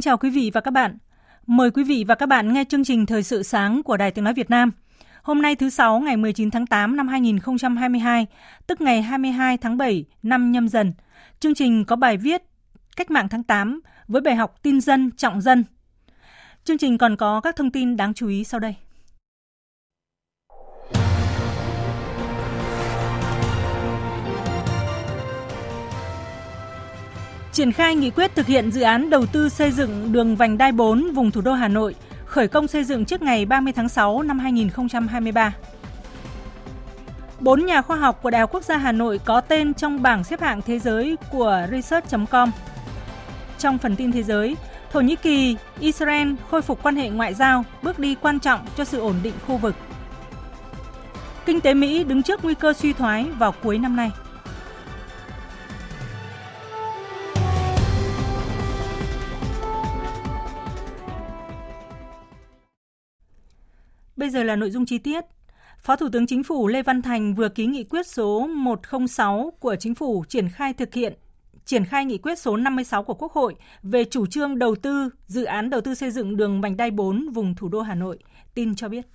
Kính chào quý vị và các bạn. Mời quý vị và các bạn nghe chương trình Thời sự sáng của Đài Tiếng Nói Việt Nam. Hôm nay thứ Sáu ngày 19 tháng 8 năm 2022, tức ngày 22 tháng 7 năm nhâm dần. Chương trình có bài viết Cách mạng tháng 8 với bài học tin dân, trọng dân. Chương trình còn có các thông tin đáng chú ý sau đây. Triển khai nghị quyết thực hiện dự án đầu tư xây dựng đường vành đai 4 vùng thủ đô Hà Nội, khởi công xây dựng trước ngày 30 tháng 6 năm 2023. Bốn nhà khoa học của Đại học Quốc gia Hà Nội có tên trong bảng xếp hạng thế giới của research.com. Trong phần tin thế giới, Thổ Nhĩ Kỳ, Israel khôi phục quan hệ ngoại giao, bước đi quan trọng cho sự ổn định khu vực. Kinh tế Mỹ đứng trước nguy cơ suy thoái vào cuối năm nay. Bây giờ là nội dung chi tiết. Phó Thủ tướng Chính phủ Lê Văn Thành vừa ký nghị quyết số 106 của Chính phủ triển khai thực hiện triển khai nghị quyết số 56 của Quốc hội về chủ trương đầu tư dự án đầu tư xây dựng đường vành đai 4 vùng thủ đô Hà Nội. Tin cho biết.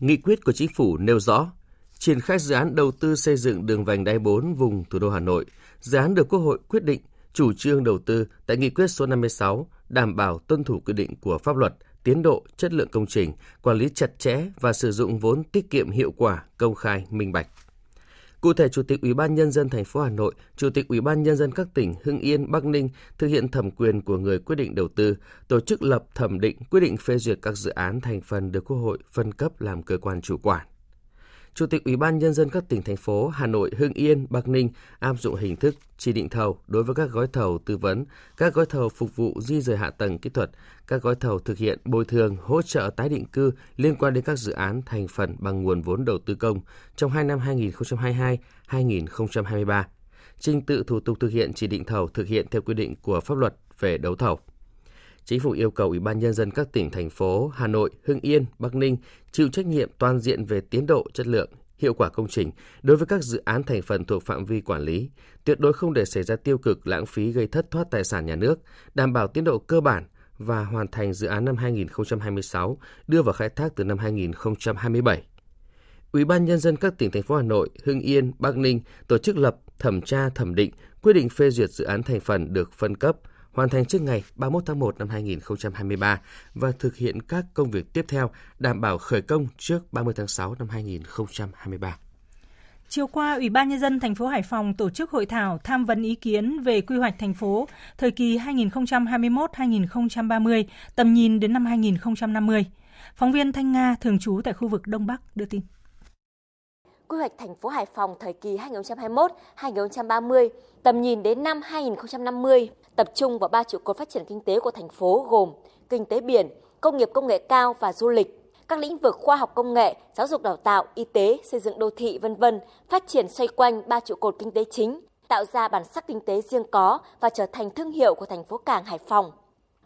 Nghị quyết của Chính phủ nêu rõ triển khai dự án đầu tư xây dựng đường vành đai 4 vùng thủ đô Hà Nội. Dự án được Quốc hội quyết định chủ trương đầu tư tại nghị quyết số 56 đảm bảo tuân thủ quy định của pháp luật, tiến độ, chất lượng công trình, quản lý chặt chẽ và sử dụng vốn tiết kiệm hiệu quả, công khai, minh bạch. Cụ thể, Chủ tịch Ủy ban nhân dân thành phố Hà Nội, Chủ tịch Ủy ban nhân dân các tỉnh Hưng Yên, Bắc Ninh thực hiện thẩm quyền của người quyết định đầu tư, tổ chức lập thẩm định quyết định phê duyệt các dự án thành phần được Quốc hội phân cấp làm cơ quan chủ quản. Chủ tịch Ủy ban Nhân dân các tỉnh, thành phố Hà Nội, Hưng Yên, Bắc Ninh áp dụng hình thức chỉ định thầu đối với các gói thầu tư vấn, các gói thầu phục vụ di rời hạ tầng kỹ thuật, các gói thầu thực hiện bồi thường, hỗ trợ tái định cư liên quan đến các dự án thành phần bằng nguồn vốn đầu tư công trong hai năm 2022-2023. Trình tự thủ tục thực hiện chỉ định thầu thực hiện theo quy định của pháp luật về đấu thầu. Chính phủ yêu cầu Ủy ban Nhân dân các tỉnh, thành phố Hà Nội, Hưng Yên, Bắc Ninh chịu trách nhiệm toàn diện về tiến độ, chất lượng, hiệu quả công trình đối với các dự án thành phần thuộc phạm vi quản lý, tuyệt đối không để xảy ra tiêu cực, lãng phí gây thất thoát tài sản nhà nước, đảm bảo tiến độ cơ bản và hoàn thành dự án năm 2026, đưa vào khai thác từ năm 2027. Ủy ban nhân dân các tỉnh thành phố Hà Nội, Hưng Yên, Bắc Ninh tổ chức lập thẩm tra thẩm định, quyết định phê duyệt dự án thành phần được phân cấp, hoàn thành trước ngày 31 tháng 1 năm 2023 và thực hiện các công việc tiếp theo đảm bảo khởi công trước 30 tháng 6 năm 2023. Chiều qua, Ủy ban nhân dân thành phố Hải Phòng tổ chức hội thảo tham vấn ý kiến về quy hoạch thành phố thời kỳ 2021-2030, tầm nhìn đến năm 2050. Phóng viên Thanh Nga thường trú tại khu vực Đông Bắc đưa tin. Quy hoạch thành phố Hải Phòng thời kỳ 2021-2030, tầm nhìn đến năm 2050 tập trung vào ba trụ cột phát triển kinh tế của thành phố gồm kinh tế biển, công nghiệp công nghệ cao và du lịch. Các lĩnh vực khoa học công nghệ, giáo dục đào tạo, y tế, xây dựng đô thị vân vân phát triển xoay quanh ba trụ cột kinh tế chính, tạo ra bản sắc kinh tế riêng có và trở thành thương hiệu của thành phố cảng Hải Phòng.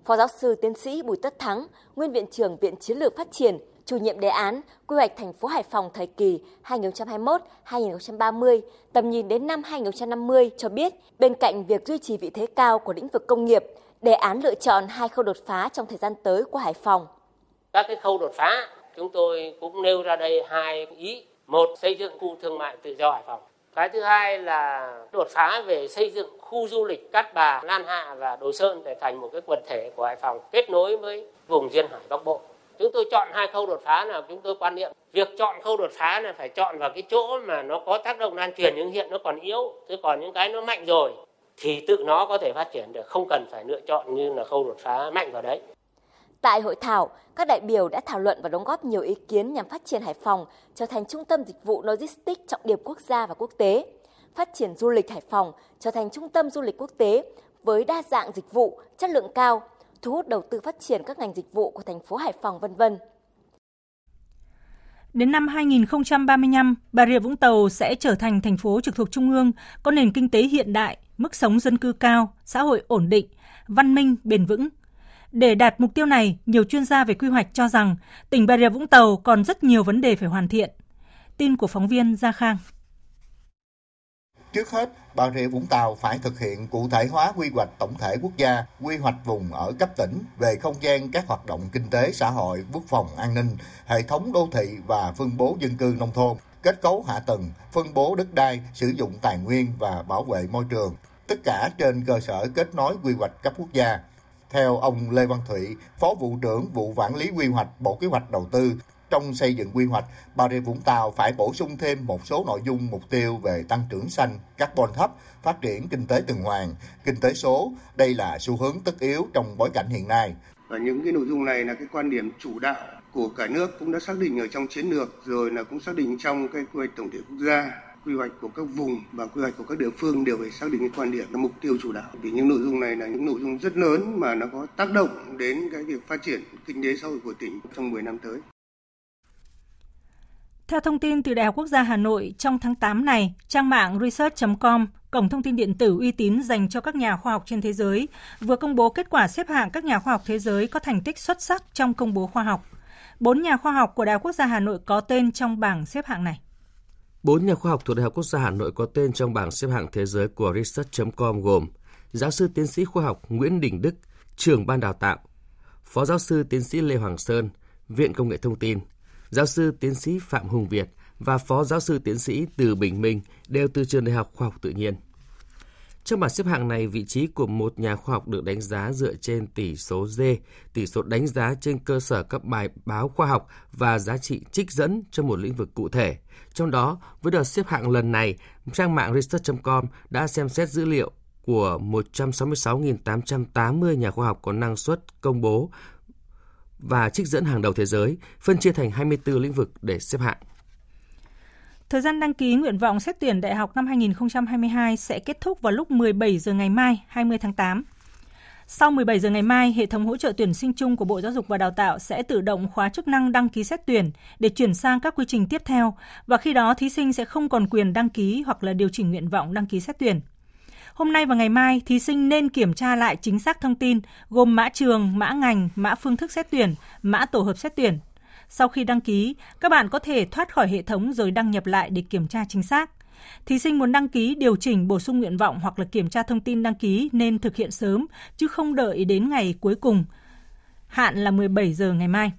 Phó giáo sư tiến sĩ Bùi Tất Thắng, nguyên viện trưởng Viện Chiến lược Phát triển, chủ nhiệm đề án quy hoạch thành phố Hải Phòng thời kỳ 2021-2030, tầm nhìn đến năm 2050 cho biết, bên cạnh việc duy trì vị thế cao của lĩnh vực công nghiệp, đề án lựa chọn hai khâu đột phá trong thời gian tới của Hải Phòng. Các cái khâu đột phá, chúng tôi cũng nêu ra đây hai ý. Một, xây dựng khu thương mại tự do Hải Phòng. Cái thứ hai là đột phá về xây dựng khu du lịch Cát Bà, Lan Hạ và Đồ Sơn để thành một cái quần thể của Hải Phòng kết nối với vùng duyên hải Bắc Bộ. Chúng tôi chọn hai khâu đột phá là chúng tôi quan niệm. Việc chọn khâu đột phá là phải chọn vào cái chỗ mà nó có tác động lan truyền nhưng hiện nó còn yếu chứ còn những cái nó mạnh rồi thì tự nó có thể phát triển được. Không cần phải lựa chọn như là khâu đột phá mạnh vào đấy. Tại hội thảo, các đại biểu đã thảo luận và đóng góp nhiều ý kiến nhằm phát triển Hải Phòng trở thành trung tâm dịch vụ logistics trọng điểm quốc gia và quốc tế, phát triển du lịch Hải Phòng trở thành trung tâm du lịch quốc tế với đa dạng dịch vụ, chất lượng cao, thu hút đầu tư phát triển các ngành dịch vụ của thành phố Hải Phòng vân vân. Đến năm 2035, Bà Rịa Vũng Tàu sẽ trở thành thành phố trực thuộc Trung ương, có nền kinh tế hiện đại, mức sống dân cư cao, xã hội ổn định, văn minh, bền vững. Để đạt mục tiêu này, nhiều chuyên gia về quy hoạch cho rằng tỉnh Bà Rịa Vũng Tàu còn rất nhiều vấn đề phải hoàn thiện. Tin của phóng viên Gia Khang. Trước hết, Bà Rịa Vũng Tàu phải thực hiện cụ thể hóa quy hoạch tổng thể quốc gia, quy hoạch vùng ở cấp tỉnh về không gian các hoạt động kinh tế xã hội, quốc phòng an ninh, hệ thống đô thị và phân bố dân cư nông thôn, kết cấu hạ tầng, phân bố đất đai, sử dụng tài nguyên và bảo vệ môi trường, tất cả trên cơ sở kết nối quy hoạch cấp quốc gia. Theo ông Lê Văn Thụy, Phó vụ trưởng vụ quản lý quy hoạch Bộ Kế hoạch Đầu tư, trong xây dựng quy hoạch, Bà Rịa Vũng Tàu phải bổ sung thêm một số nội dung mục tiêu về tăng trưởng xanh, carbon thấp, phát triển kinh tế tuần hoàn, kinh tế số. Đây là xu hướng tất yếu trong bối cảnh hiện nay. Và những cái nội dung này là cái quan điểm chủ đạo của cả nước cũng đã xác định ở trong chiến lược rồi là cũng xác định trong cái quy hoạch tổng thể quốc gia quy hoạch của các vùng và quy hoạch của các địa phương đều phải xác định cái quan điểm là mục tiêu chủ đạo vì những nội dung này là những nội dung rất lớn mà nó có tác động đến cái việc phát triển kinh tế xã hội của tỉnh trong 10 năm tới. Theo thông tin từ Đại học Quốc gia Hà Nội, trong tháng 8 này, trang mạng research.com, cổng thông tin điện tử uy tín dành cho các nhà khoa học trên thế giới, vừa công bố kết quả xếp hạng các nhà khoa học thế giới có thành tích xuất sắc trong công bố khoa học. Bốn nhà khoa học của Đại học Quốc gia Hà Nội có tên trong bảng xếp hạng này. Bốn nhà khoa học thuộc Đại học Quốc gia Hà Nội có tên trong bảng xếp hạng thế giới của Research.com gồm giáo sư tiến sĩ khoa học Nguyễn Đình Đức, trưởng ban đào tạo, phó giáo sư tiến sĩ Lê Hoàng Sơn, Viện Công nghệ Thông tin, giáo sư tiến sĩ Phạm Hùng Việt và phó giáo sư tiến sĩ Từ Bình Minh đều từ trường Đại học Khoa học Tự nhiên. Trong bảng xếp hạng này, vị trí của một nhà khoa học được đánh giá dựa trên tỷ số D, tỷ số đánh giá trên cơ sở các bài báo khoa học và giá trị trích dẫn cho một lĩnh vực cụ thể. Trong đó, với đợt xếp hạng lần này, trang mạng research.com đã xem xét dữ liệu của 166.880 nhà khoa học có năng suất công bố và trích dẫn hàng đầu thế giới, phân chia thành 24 lĩnh vực để xếp hạng. Thời gian đăng ký nguyện vọng xét tuyển đại học năm 2022 sẽ kết thúc vào lúc 17 giờ ngày mai, 20 tháng 8. Sau 17 giờ ngày mai, hệ thống hỗ trợ tuyển sinh chung của Bộ Giáo dục và Đào tạo sẽ tự động khóa chức năng đăng ký xét tuyển để chuyển sang các quy trình tiếp theo và khi đó thí sinh sẽ không còn quyền đăng ký hoặc là điều chỉnh nguyện vọng đăng ký xét tuyển. Hôm nay và ngày mai, thí sinh nên kiểm tra lại chính xác thông tin gồm mã trường, mã ngành, mã phương thức xét tuyển, mã tổ hợp xét tuyển. Sau khi đăng ký, các bạn có thể thoát khỏi hệ thống rồi đăng nhập lại để kiểm tra chính xác. Thí sinh muốn đăng ký, điều chỉnh, bổ sung nguyện vọng hoặc là kiểm tra thông tin đăng ký nên thực hiện sớm, chứ không đợi đến ngày cuối cùng. Hạn là 17 giờ ngày mai.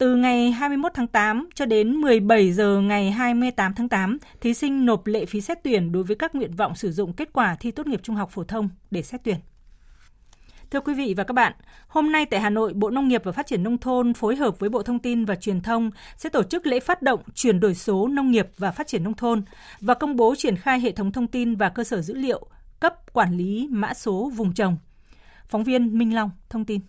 Từ ngày 21 tháng 8 cho đến 17 giờ ngày 28 tháng 8, thí sinh nộp lệ phí xét tuyển đối với các nguyện vọng sử dụng kết quả thi tốt nghiệp trung học phổ thông để xét tuyển. Thưa quý vị và các bạn, hôm nay tại Hà Nội, Bộ Nông nghiệp và Phát triển Nông thôn phối hợp với Bộ Thông tin và Truyền thông sẽ tổ chức lễ phát động chuyển đổi số nông nghiệp và phát triển nông thôn và công bố triển khai hệ thống thông tin và cơ sở dữ liệu cấp quản lý mã số vùng trồng. Phóng viên Minh Long thông tin.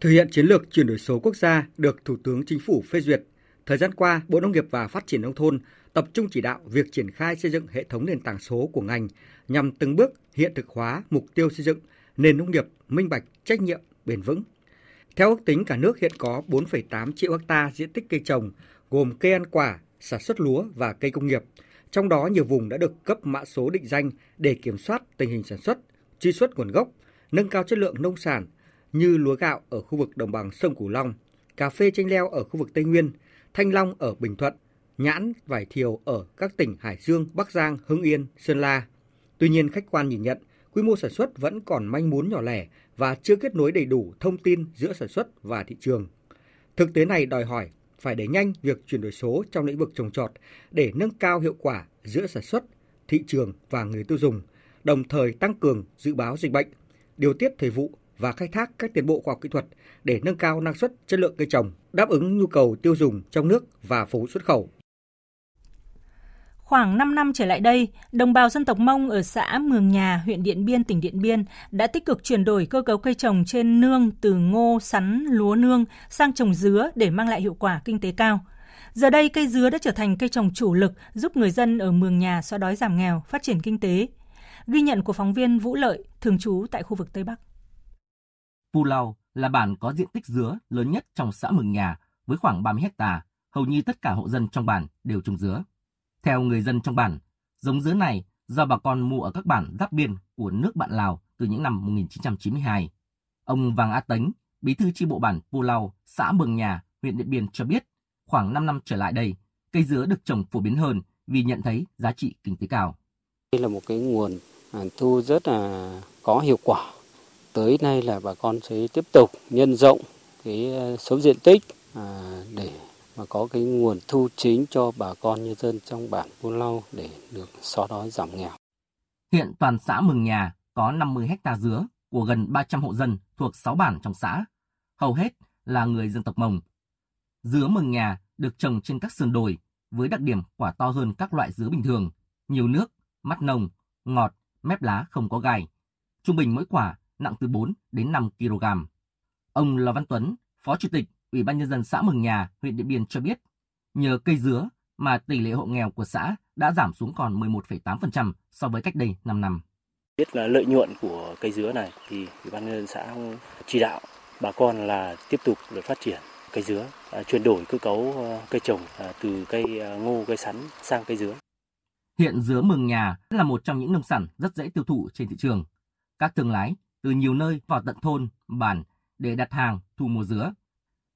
Thực hiện chiến lược chuyển đổi số quốc gia được Thủ tướng Chính phủ phê duyệt, thời gian qua, Bộ Nông nghiệp và Phát triển Nông thôn tập trung chỉ đạo việc triển khai xây dựng hệ thống nền tảng số của ngành nhằm từng bước hiện thực hóa mục tiêu xây dựng nền nông nghiệp minh bạch, trách nhiệm, bền vững. Theo ước tính, cả nước hiện có 4,8 triệu hecta diện tích cây trồng, gồm cây ăn quả, sản xuất lúa và cây công nghiệp. Trong đó nhiều vùng đã được cấp mã số định danh để kiểm soát tình hình sản xuất, truy xuất nguồn gốc, nâng cao chất lượng nông sản như lúa gạo ở khu vực đồng bằng sông Cửu Long, cà phê chanh leo ở khu vực Tây Nguyên, thanh long ở Bình Thuận, nhãn, vải thiều ở các tỉnh Hải Dương, Bắc Giang, Hưng Yên, Sơn La. Tuy nhiên, khách quan nhìn nhận, quy mô sản xuất vẫn còn manh mún nhỏ lẻ và chưa kết nối đầy đủ thông tin giữa sản xuất và thị trường. Thực tế này đòi hỏi phải đẩy nhanh việc chuyển đổi số trong lĩnh vực trồng trọt để nâng cao hiệu quả giữa sản xuất, thị trường và người tiêu dùng, đồng thời tăng cường dự báo dịch bệnh, điều tiết thời vụ và khai thác các tiến bộ khoa học kỹ thuật để nâng cao năng suất, chất lượng cây trồng, đáp ứng nhu cầu tiêu dùng trong nước và phục vụ xuất khẩu. Khoảng 5 năm trở lại đây, đồng bào dân tộc Mông ở xã Mường Nhà, huyện Điện Biên, tỉnh Điện Biên đã tích cực chuyển đổi cơ cấu cây trồng trên nương từ ngô, sắn, lúa nương sang trồng dứa để mang lại hiệu quả kinh tế cao. Giờ đây, cây dứa đã trở thành cây trồng chủ lực giúp người dân ở Mường Nhà xóa đói giảm nghèo, phát triển kinh tế. Ghi nhận của phóng viên Vũ Lợi, thường trú tại khu vực Tây Bắc. Pu Lau là bản có diện tích dứa lớn nhất trong xã Mường Nhà với khoảng 30 hecta. Hầu như tất cả hộ dân trong bản đều trồng dứa. Theo người dân trong bản, giống dứa này do bà con mua ở các bản giáp biên của nước bạn Lào từ những năm 1992. Ông Vàng A Tánh, bí thư chi bộ bản Pu Lau, xã Mường Nhà, huyện Điện Biên cho biết, khoảng 5 năm trở lại đây, cây dứa được trồng phổ biến hơn vì nhận thấy giá trị kinh tế cao. Đây là một cái nguồn à, thu rất là có hiệu quả. Tới nay là bà con sẽ tiếp tục nhân rộng cái ờ, số diện tích à, để mà có cái nguồn thu chính cho bà con nhân dân trong bản Buôn Lau để được xóa đói giảm nghèo. Hiện toàn xã Mường Nhà có 50 hecta dứa của gần 300 hộ dân thuộc 6 bản trong xã. Hầu hết là người dân tộc Mông. Dứa Mường Nhà được trồng trên các sườn đồi với đặc điểm quả to hơn các loại dứa bình thường, nhiều nước, mắt nồng, ngọt, mép lá không có gai. Trung bình mỗi quả nặng từ 4 đến 5 kg. Ông Lò Văn Tuấn, Phó Chủ tịch Ủy ban Nhân dân xã Mường Nhà, huyện Điện Biên cho biết, nhờ cây dứa mà tỷ lệ hộ nghèo của xã đã giảm xuống còn 11,8% so với cách đây 5 năm. Biết là lợi nhuận của cây dứa này thì Ủy ban Nhân dân xã chỉ đạo bà con là tiếp tục được phát triển cây dứa, à, chuyển đổi cơ cấu à, cây trồng à, từ cây à, ngô, cây sắn sang cây dứa. Hiện dứa Mường Nhà là một trong những nông sản rất dễ tiêu thụ trên thị trường. Các thương lái từ nhiều nơi vào tận thôn, bản để đặt hàng thu mua dứa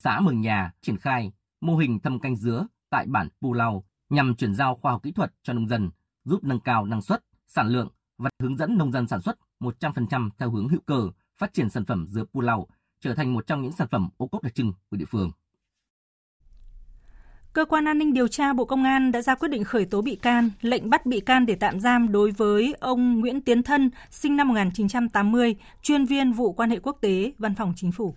xã Mường Nhà triển khai mô hình thâm canh dứa tại bản Pù Lau nhằm chuyển giao khoa học kỹ thuật cho nông dân, giúp nâng cao năng suất, sản lượng và hướng dẫn nông dân sản xuất 100% theo hướng hữu cơ, phát triển sản phẩm dứa Pù Lau trở thành một trong những sản phẩm ô cốp đặc trưng của địa phương. Cơ quan an ninh điều tra Bộ Công an đã ra quyết định khởi tố bị can, lệnh bắt bị can để tạm giam đối với ông Nguyễn Tiến Thân, sinh năm 1980, chuyên viên vụ quan hệ quốc tế, Văn phòng Chính phủ.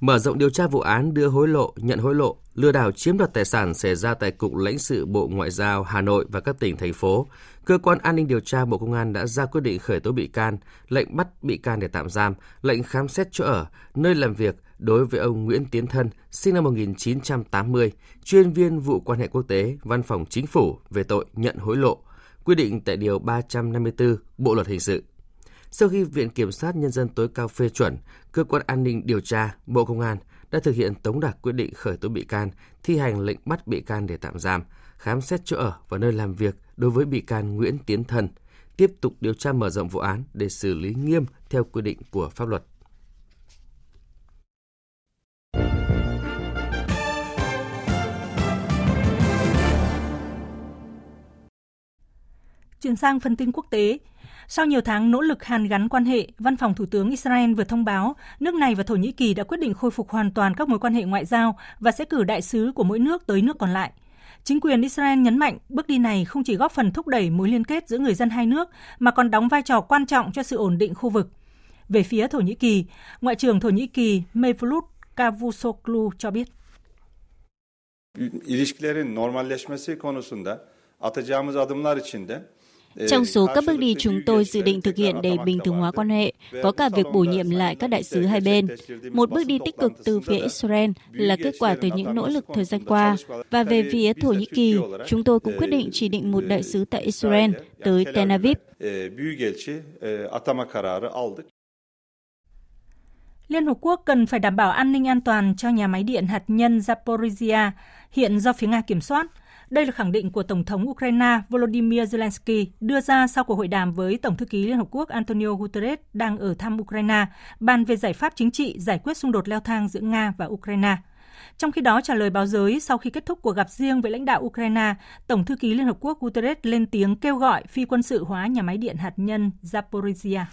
Mở rộng điều tra vụ án đưa hối lộ, nhận hối lộ, lừa đảo chiếm đoạt tài sản xảy ra tại Cục lãnh sự Bộ Ngoại giao Hà Nội và các tỉnh, thành phố, Cơ quan An ninh điều tra Bộ Công an đã ra quyết định khởi tố bị can, lệnh bắt bị can để tạm giam, lệnh khám xét chỗ ở, nơi làm việc đối với ông Nguyễn Tiến Thân, sinh năm 1980, chuyên viên vụ quan hệ quốc tế, Văn phòng Chính phủ về tội nhận hối lộ, quy định tại Điều 354 Bộ Luật Hình sự. Sau khi Viện Kiểm sát Nhân dân tối cao phê chuẩn, Cơ quan An ninh điều tra Bộ Công an đã thực hiện tống đạt quyết định khởi tố bị can, thi hành lệnh bắt bị can để tạm giam, khám xét chỗ ở và nơi làm việc đối với bị can Nguyễn Tiến Thần, tiếp tục điều tra mở rộng vụ án để xử lý nghiêm theo quy định của pháp luật. Chuyển sang phần tin quốc tế, sau nhiều tháng nỗ lực hàn gắn quan hệ, Văn phòng Thủ tướng Israel vừa thông báo nước này và Thổ Nhĩ Kỳ đã quyết định khôi phục hoàn toàn các mối quan hệ ngoại giao và sẽ cử đại sứ của mỗi nước tới nước còn lại. Chính quyền Israel nhấn mạnh bước đi này không chỉ góp phần thúc đẩy mối liên kết giữa người dân hai nước mà còn đóng vai trò quan trọng cho sự ổn định khu vực. Về phía Thổ Nhĩ Kỳ, Ngoại trưởng Thổ Nhĩ Kỳ Mevlut Cavusoglu cho biết. İlişkilerin normalleşmesi konusunda atacağımız adımlar içinde trong số các bước đi chúng tôi dự định thực hiện để bình thường hóa quan hệ, có cả việc bổ nhiệm lại các đại sứ hai bên. Một bước đi tích cực từ phía Israel là kết quả từ những nỗ lực thời gian qua. Và về phía Thổ Nhĩ Kỳ, chúng tôi cũng quyết định chỉ định một đại sứ tại Israel tới Tel Aviv. Liên Hợp Quốc cần phải đảm bảo an ninh an toàn cho nhà máy điện hạt nhân Zaporizhia, hiện do phía Nga kiểm soát. Đây là khẳng định của Tổng thống Ukraine Volodymyr Zelensky đưa ra sau cuộc hội đàm với Tổng thư ký Liên Hợp Quốc Antonio Guterres đang ở thăm Ukraine, bàn về giải pháp chính trị giải quyết xung đột leo thang giữa Nga và Ukraine. Trong khi đó, trả lời báo giới sau khi kết thúc cuộc gặp riêng với lãnh đạo Ukraine, Tổng thư ký Liên Hợp Quốc Guterres lên tiếng kêu gọi phi quân sự hóa nhà máy điện hạt nhân Zaporizhia.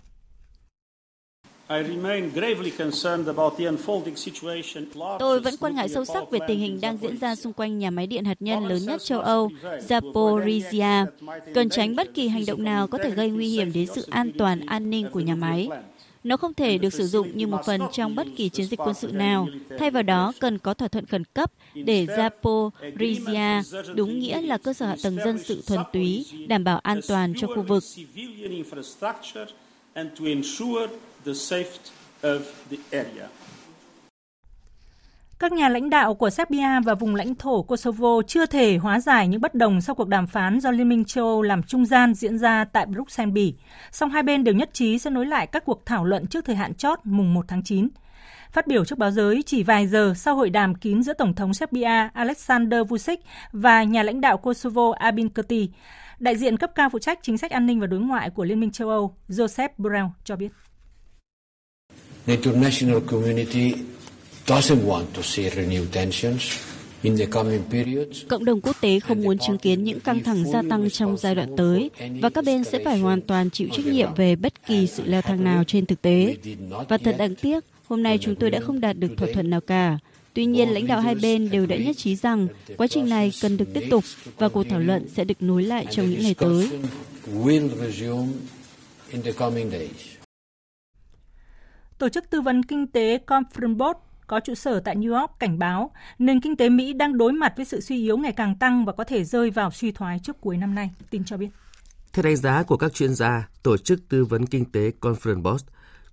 Tôi vẫn quan ngại sâu sắc về tình hình đang diễn ra xung quanh nhà máy điện hạt nhân lớn nhất châu Âu, Zaporizhia. Cần tránh bất kỳ hành động nào có thể gây nguy hiểm đến sự an toàn an ninh của nhà máy. Nó không thể được sử dụng như một phần trong bất kỳ chiến dịch quân sự nào. Thay vào đó, cần có thỏa thuận khẩn cấp để Zaporizhia đúng nghĩa là cơ sở hạ tầng dân sự thuần túy, đảm bảo an toàn cho khu vực. Các nhà lãnh đạo của Serbia và vùng lãnh thổ Kosovo chưa thể hóa giải những bất đồng sau cuộc đàm phán do Liên minh châu Âu làm trung gian diễn ra tại Bruxelles, Bỉ. Song hai bên đều nhất trí sẽ nối lại các cuộc thảo luận trước thời hạn chót mùng 1 tháng 9. Phát biểu trước báo giới chỉ vài giờ sau hội đàm kín giữa Tổng thống Serbia Alexander Vučić và nhà lãnh đạo Kosovo Abin Kurti, đại diện cấp cao phụ trách chính sách an ninh và đối ngoại của Liên minh châu Âu Joseph Borrell cho biết. The international community doesn't want to see renewed tensions Cộng đồng quốc tế không muốn chứng kiến những căng thẳng gia tăng trong giai đoạn tới và các bên sẽ phải hoàn toàn chịu trách nhiệm về bất kỳ sự leo thang nào trên thực tế. Và thật đáng tiếc, hôm nay chúng tôi đã không đạt được thỏa thuận nào cả. Tuy nhiên, lãnh đạo hai bên đều đã nhất trí rằng quá trình này cần được tiếp tục và cuộc thảo luận sẽ được nối lại trong những ngày tới. Tổ chức tư vấn kinh tế Conference Board có trụ sở tại New York cảnh báo nền kinh tế Mỹ đang đối mặt với sự suy yếu ngày càng tăng và có thể rơi vào suy thoái trước cuối năm nay, tin cho biết. Theo đánh giá của các chuyên gia, Tổ chức Tư vấn Kinh tế Conference Board,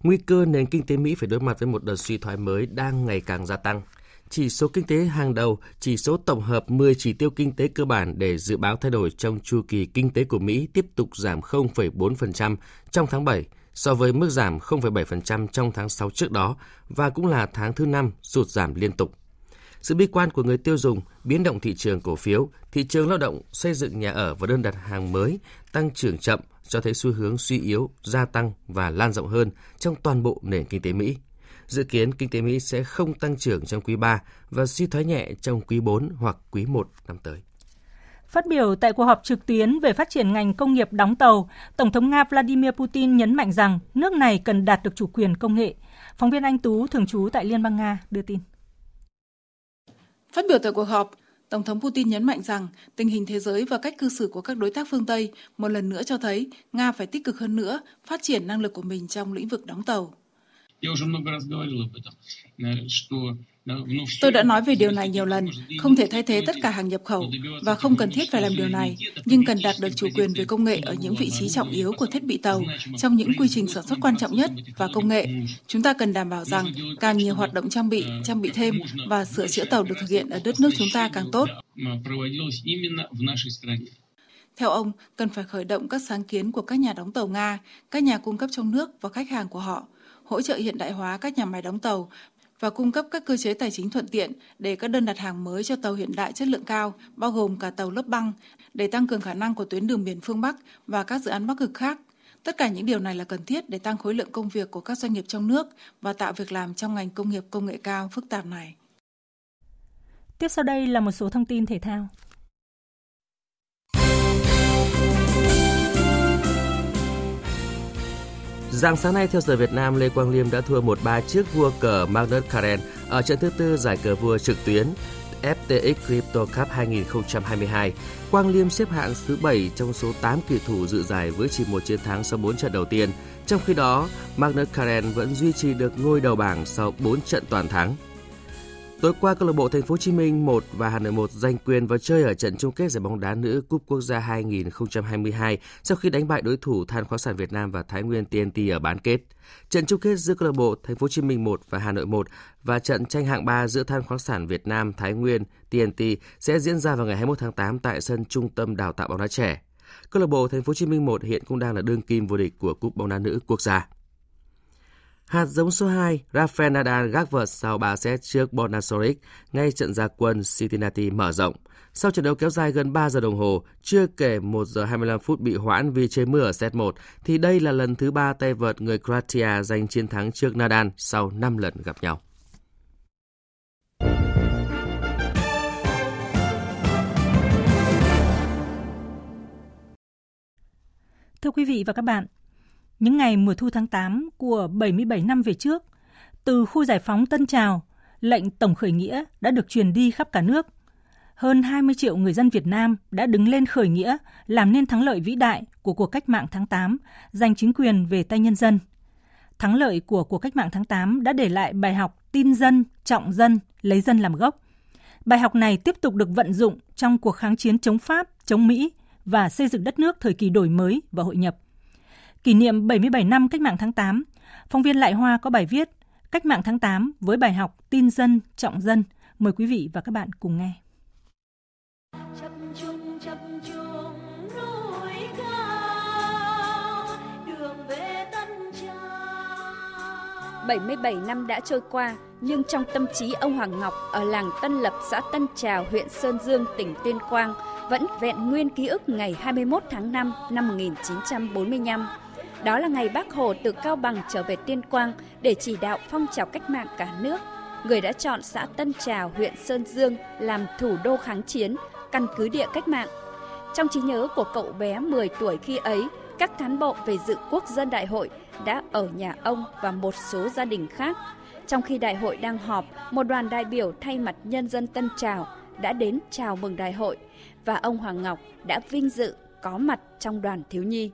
nguy cơ nền kinh tế Mỹ phải đối mặt với một đợt suy thoái mới đang ngày càng gia tăng. Chỉ số kinh tế hàng đầu, chỉ số tổng hợp 10 chỉ tiêu kinh tế cơ bản để dự báo thay đổi trong chu kỳ kinh tế của Mỹ tiếp tục giảm 0,4% trong tháng 7, so với mức giảm 0,7% trong tháng 6 trước đó và cũng là tháng thứ năm sụt giảm liên tục. Sự bi quan của người tiêu dùng, biến động thị trường cổ phiếu, thị trường lao động, xây dựng nhà ở và đơn đặt hàng mới tăng trưởng chậm cho thấy xu hướng suy yếu, gia tăng và lan rộng hơn trong toàn bộ nền kinh tế Mỹ. Dự kiến kinh tế Mỹ sẽ không tăng trưởng trong quý 3 và suy thoái nhẹ trong quý 4 hoặc quý 1 năm tới. Phát biểu tại cuộc họp trực tuyến về phát triển ngành công nghiệp đóng tàu, Tổng thống Nga Vladimir Putin nhấn mạnh rằng nước này cần đạt được chủ quyền công nghệ. Phóng viên Anh Tú, thường trú tại Liên bang Nga, đưa tin. Phát biểu tại cuộc họp, Tổng thống Putin nhấn mạnh rằng tình hình thế giới và cách cư xử của các đối tác phương Tây một lần nữa cho thấy Nga phải tích cực hơn nữa phát triển năng lực của mình trong lĩnh vực đóng tàu. Tôi đã nói về điều này nhiều lần, không thể thay thế tất cả hàng nhập khẩu và không cần thiết phải làm điều này, nhưng cần đạt được chủ quyền về công nghệ ở những vị trí trọng yếu của thiết bị tàu trong những quy trình sản xuất quan trọng nhất và công nghệ. Chúng ta cần đảm bảo rằng càng nhiều hoạt động trang bị, trang bị thêm và sửa chữa tàu được thực hiện ở đất nước chúng ta càng tốt. Theo ông, cần phải khởi động các sáng kiến của các nhà đóng tàu Nga, các nhà cung cấp trong nước và khách hàng của họ, hỗ trợ hiện đại hóa các nhà máy đóng tàu và cung cấp các cơ chế tài chính thuận tiện để các đơn đặt hàng mới cho tàu hiện đại chất lượng cao, bao gồm cả tàu lớp băng, để tăng cường khả năng của tuyến đường biển phương Bắc và các dự án Bắc cực khác. Tất cả những điều này là cần thiết để tăng khối lượng công việc của các doanh nghiệp trong nước và tạo việc làm trong ngành công nghiệp công nghệ cao phức tạp này. Tiếp sau đây là một số thông tin thể thao. Dạng sáng nay theo giờ Việt Nam, Lê Quang Liêm đã thua 1-3 trước vua cờ Magnus Carlsen ở trận thứ tư giải cờ vua trực tuyến FTX Crypto Cup 2022. Quang Liêm xếp hạng thứ 7 trong số 8 kỳ thủ dự giải với chỉ một chiến thắng sau 4 trận đầu tiên. Trong khi đó, Magnus Carlsen vẫn duy trì được ngôi đầu bảng sau 4 trận toàn thắng. Tối qua, câu lạc bộ Thành phố Hồ Chí Minh 1 và Hà Nội 1 giành quyền vào chơi ở trận chung kết giải bóng đá nữ Cúp Quốc gia 2022 sau khi đánh bại đối thủ Than khoáng sản Việt Nam và Thái Nguyên TNT ở bán kết. Trận chung kết giữa câu lạc bộ Thành phố Hồ Chí Minh 1 và Hà Nội 1 và trận tranh hạng 3 giữa Than khoáng sản Việt Nam Thái Nguyên TNT sẽ diễn ra vào ngày 21 tháng 8 tại sân Trung tâm Đào tạo bóng đá trẻ. Câu lạc bộ Thành phố Hồ Chí Minh 1 hiện cũng đang là đương kim vô địch của Cúp bóng đá nữ quốc gia. Hạt giống số 2, Rafael Nadal gác vợt sau 3 set trước Bonasoric ngay trận gia quân Cincinnati mở rộng. Sau trận đấu kéo dài gần 3 giờ đồng hồ, chưa kể 1 giờ 25 phút bị hoãn vì chơi mưa ở set 1, thì đây là lần thứ 3 tay vợt người Croatia giành chiến thắng trước Nadal sau 5 lần gặp nhau. Thưa quý vị và các bạn, những ngày mùa thu tháng 8 của 77 năm về trước, từ khu giải phóng Tân Trào, lệnh tổng khởi nghĩa đã được truyền đi khắp cả nước. Hơn 20 triệu người dân Việt Nam đã đứng lên khởi nghĩa, làm nên thắng lợi vĩ đại của cuộc cách mạng tháng 8, giành chính quyền về tay nhân dân. Thắng lợi của cuộc cách mạng tháng 8 đã để lại bài học tin dân, trọng dân, lấy dân làm gốc. Bài học này tiếp tục được vận dụng trong cuộc kháng chiến chống Pháp, chống Mỹ và xây dựng đất nước thời kỳ đổi mới và hội nhập. Kỷ niệm 77 năm cách mạng tháng 8, phóng viên Lại Hoa có bài viết Cách mạng tháng 8 với bài học tin dân, trọng dân. Mời quý vị và các bạn cùng nghe. 77 năm đã trôi qua, nhưng trong tâm trí ông Hoàng Ngọc ở làng Tân Lập, xã Tân Trào, huyện Sơn Dương, tỉnh Tuyên Quang vẫn vẹn nguyên ký ức ngày 21 tháng 5 năm 1945. Đó là ngày Bác Hồ từ Cao Bằng trở về Tuyên Quang để chỉ đạo phong trào cách mạng cả nước. Người đã chọn xã Tân Trào, huyện Sơn Dương làm thủ đô kháng chiến, căn cứ địa cách mạng. Trong trí nhớ của cậu bé 10 tuổi khi ấy, các cán bộ về dự quốc dân đại hội đã ở nhà ông và một số gia đình khác. Trong khi đại hội đang họp, một đoàn đại biểu thay mặt nhân dân Tân Trào đã đến chào mừng đại hội và ông Hoàng Ngọc đã vinh dự có mặt trong đoàn thiếu nhi.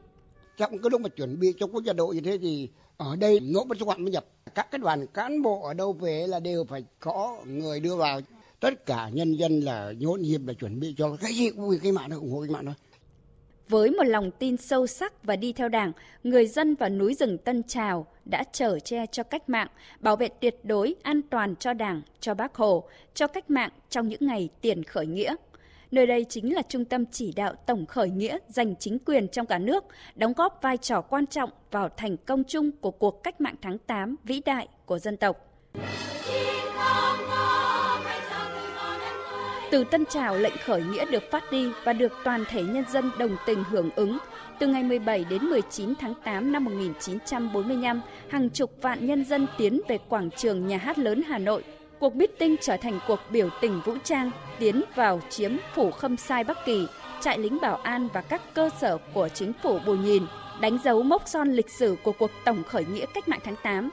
Trong cái lúc mà chuẩn bị cho quốc gia đội như thế thì ở đây ngỗ bất hoạn mới nhập. Các cái đoàn cán bộ ở đâu về là đều phải có người đưa vào. Tất cả nhân dân là nhộn nhịp là chuẩn bị cho cái gì cũng vì cái mạng nó ủng hộ cái mạng thôi. Với một lòng tin sâu sắc và đi theo Đảng, người dân và núi rừng Tân Trào đã trở che cho cách mạng, bảo vệ tuyệt đối an toàn cho Đảng, cho Bác Hồ, cho cách mạng trong những ngày tiền khởi nghĩa. Nơi đây chính là trung tâm chỉ đạo tổng khởi nghĩa giành chính quyền trong cả nước, đóng góp vai trò quan trọng vào thành công chung của cuộc cách mạng tháng 8 vĩ đại của dân tộc. Từ Tân Trào lệnh khởi nghĩa được phát đi và được toàn thể nhân dân đồng tình hưởng ứng. Từ ngày 17 đến 19 tháng 8 năm 1945, hàng chục vạn nhân dân tiến về quảng trường Nhà hát lớn Hà Nội. Cuộc meeting trở thành cuộc biểu tình vũ trang, tiến vào chiếm phủ Khâm Sai Bắc Kỳ, trại lính bảo an và các cơ sở của chính phủ Bù Nhìn, đánh dấu mốc son lịch sử của cuộc tổng khởi nghĩa cách mạng tháng 8.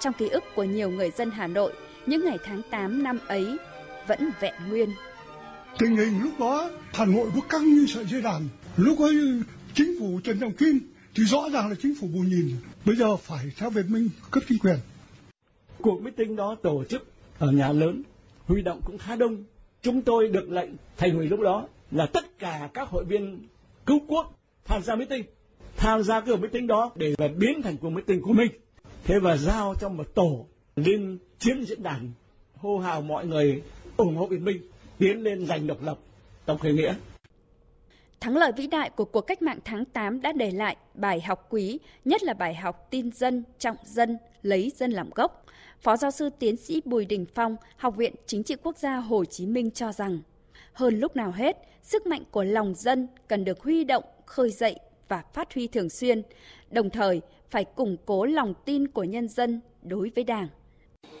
Trong ký ức của nhiều người dân Hà Nội, những ngày tháng 8 năm ấy vẫn vẹn nguyên. Tình hình lúc đó Hà Nội có căng như sợi dây đàn. Lúc ấy chính phủ Trần Trọng Kim thì rõ ràng là chính phủ bù nhìn. Bây giờ phải theo Việt Minh cấp chính quyền. Cuộc meeting đó tổ chức ở nhà lớn, huy động cũng khá đông. Chúng tôi được lệnh thành ủy lúc đó là tất cả các hội viên cứu quốc tham gia meeting. Tham gia cái meeting đó để là biến thành cuộc meeting của mình. Thế và giao cho một tổ lên chiếm diễn đàn hô hào mọi người ủng hộ Việt Minh tiến lên giành độc lập tổng khởi nghĩa. Thắng lợi vĩ đại của cuộc cách mạng tháng 8 đã để lại bài học quý, nhất là bài học tin dân, trọng dân, lấy dân làm gốc. Phó giáo sư tiến sĩ Bùi Đình Phong, Học viện Chính trị Quốc gia Hồ Chí Minh cho rằng, hơn lúc nào hết, sức mạnh của lòng dân cần được huy động, khơi dậy và phát huy thường xuyên, đồng thời phải củng cố lòng tin của nhân dân đối với Đảng.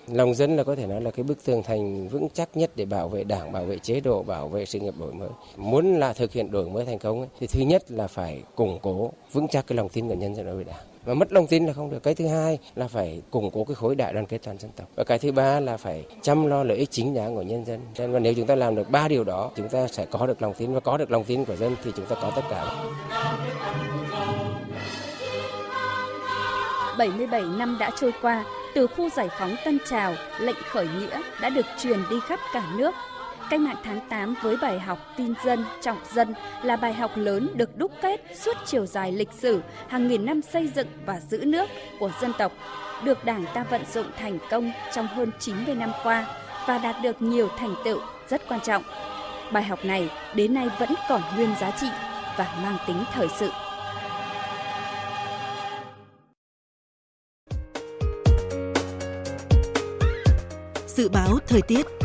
Lòng dân là có thể nói là cái bức tường thành vững chắc nhất để bảo vệ đảng, bảo vệ chế độ, bảo vệ sự nghiệp đổi mới. Muốn là thực hiện đổi mới thành công ấy, thì thứ nhất là phải củng cố vững chắc cái lòng tin của nhân dân đối với đảng và mất lòng tin là không được. Cái thứ hai là phải củng cố cái khối đại đoàn kết toàn dân tộc. Và cái thứ ba là phải chăm lo lợi ích chính đáng của nhân dân. Nên và nếu chúng ta làm được ba điều đó, chúng ta sẽ có được lòng tin và có được lòng tin của dân thì chúng ta có tất cả. 77 năm đã trôi qua, từ khu giải phóng Tân Trào, lệnh khởi nghĩa đã được truyền đi khắp cả nước. Cách mạng tháng 8 với bài học tin dân, trọng dân là bài học lớn được đúc kết suốt chiều dài lịch sử hàng nghìn năm xây dựng và giữ nước của dân tộc, được Đảng ta vận dụng thành công trong hơn 90 năm qua và đạt được nhiều thành tựu rất quan trọng. Bài học này đến nay vẫn còn nguyên giá trị và mang tính thời sự. Dự báo thời tiết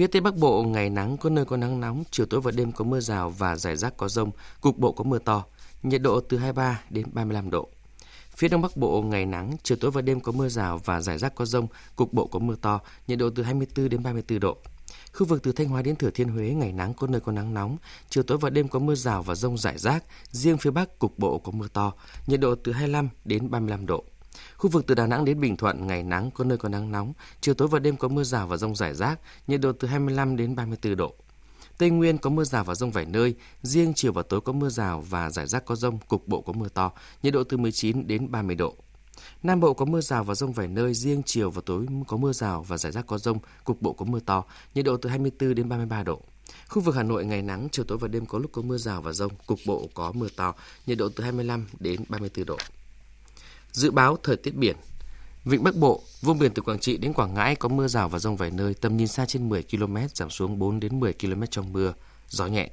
Phía Tây Bắc Bộ ngày nắng có nơi có nắng nóng, chiều tối và đêm có mưa rào và rải rác có rông, cục bộ có mưa to, nhiệt độ từ 23 đến 35 độ. Phía Đông Bắc Bộ ngày nắng, chiều tối và đêm có mưa rào và rải rác có rông, cục bộ có mưa to, nhiệt độ từ 24 đến 34 độ. Khu vực từ Thanh Hóa đến Thừa Thiên Huế ngày nắng có nơi có nắng nóng, chiều tối và đêm có mưa rào và rông rải rác, riêng phía Bắc cục bộ có mưa to, nhiệt độ từ 25 đến 35 độ. Khu vực từ Đà Nẵng đến Bình Thuận ngày nắng có nơi có nắng nóng, chiều tối và đêm có mưa rào và rông rải rác, nhiệt độ từ 25 đến 34 độ. Tây Nguyên có mưa rào và rông vài nơi, riêng chiều và tối có mưa rào và rải rác có rông, cục bộ có mưa to, nhiệt độ từ 19 đến 30 độ. Nam Bộ có mưa rào và rông vài nơi, riêng chiều và tối có mưa rào và rải rác có rông, cục bộ có mưa to, nhiệt độ từ 24 đến 33 độ. Khu vực Hà Nội ngày nắng, chiều tối và đêm có lúc có mưa rào và rông, cục bộ có mưa to, nhiệt độ từ 25 đến 34 độ. Dự báo thời tiết biển Vịnh Bắc Bộ, vùng biển từ Quảng Trị đến Quảng Ngãi có mưa rào và rông vài nơi, tầm nhìn xa trên 10 km, giảm xuống 4 đến 10 km trong mưa, gió nhẹ.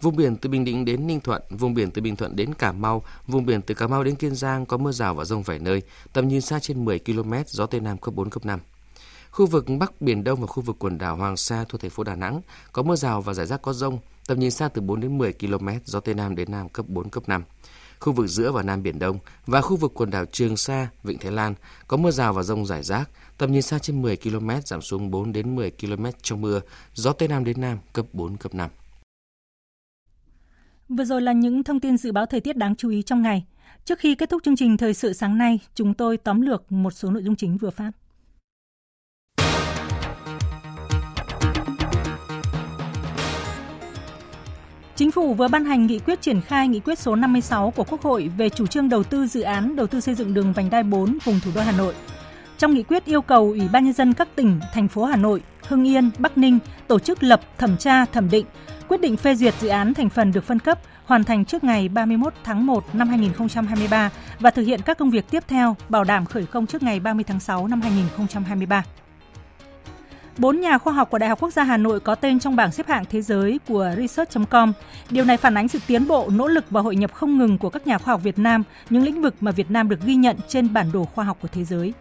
Vùng biển từ Bình Định đến Ninh Thuận, vùng biển từ Bình Thuận đến Cà Mau, vùng biển từ Cà Mau đến Kiên Giang có mưa rào và rông vài nơi, tầm nhìn xa trên 10 km, gió Tây Nam cấp 4, cấp 5. Khu vực Bắc Biển Đông và khu vực quần đảo Hoàng Sa thuộc thành phố Đà Nẵng có mưa rào và rải rác có rông, tầm nhìn xa từ 4 đến 10 km, gió Tây Nam đến Nam cấp 4, cấp 5. Khu vực giữa và Nam Biển Đông và khu vực quần đảo Trường Sa, Vịnh Thái Lan có mưa rào và rông rải rác, tầm nhìn xa trên 10 km, giảm xuống 4 đến 10 km trong mưa, gió Tây Nam đến Nam cấp 4, cấp 5. Vừa rồi là những thông tin dự báo thời tiết đáng chú ý trong ngày. Trước khi kết thúc chương trình thời sự sáng nay, chúng tôi tóm lược một số nội dung chính vừa phát. Chính phủ vừa ban hành nghị quyết triển khai nghị quyết số 56 của Quốc hội về chủ trương đầu tư dự án đầu tư xây dựng đường vành đai 4 vùng thủ đô Hà Nội. Trong nghị quyết yêu cầu Ủy ban nhân dân các tỉnh, thành phố Hà Nội, Hưng Yên, Bắc Ninh tổ chức lập thẩm tra, thẩm định, quyết định phê duyệt dự án thành phần được phân cấp hoàn thành trước ngày 31 tháng 1 năm 2023 và thực hiện các công việc tiếp theo bảo đảm khởi công trước ngày 30 tháng 6 năm 2023. Bốn nhà khoa học của Đại học Quốc gia Hà Nội có tên trong bảng xếp hạng thế giới của Research.com. Điều này phản ánh sự tiến bộ, nỗ lực và hội nhập không ngừng của các nhà khoa học Việt Nam, những lĩnh vực mà Việt Nam được ghi nhận trên bản đồ khoa học của thế giới.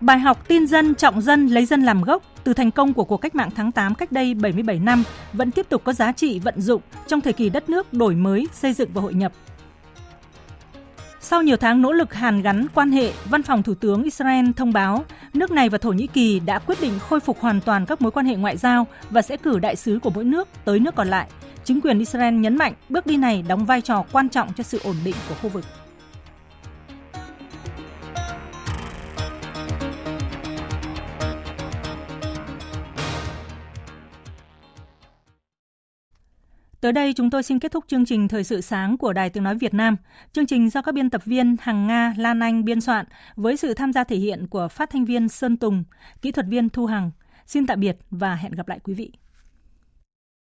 Bài học tin dân, trọng dân, lấy dân làm gốc từ thành công của cuộc cách mạng tháng 8 cách đây 77 năm vẫn tiếp tục có giá trị vận dụng trong thời kỳ đất nước đổi mới, xây dựng và hội nhập. Sau nhiều tháng nỗ lực hàn gắn quan hệ, Văn phòng Thủ tướng Israel thông báo nước này và Thổ Nhĩ Kỳ đã quyết định khôi phục hoàn toàn các mối quan hệ ngoại giao và sẽ cử đại sứ của mỗi nước tới nước còn lại. Chính quyền Israel nhấn mạnh bước đi này đóng vai trò quan trọng cho sự ổn định của khu vực. Tới đây chúng tôi xin kết thúc chương trình Thời sự sáng của Đài Tiếng Nói Việt Nam. Chương trình do các biên tập viên Hằng Nga, Lan Anh biên soạn với sự tham gia thể hiện của phát thanh viên Sơn Tùng, kỹ thuật viên Thu Hằng. Xin tạm biệt và hẹn gặp lại quý vị.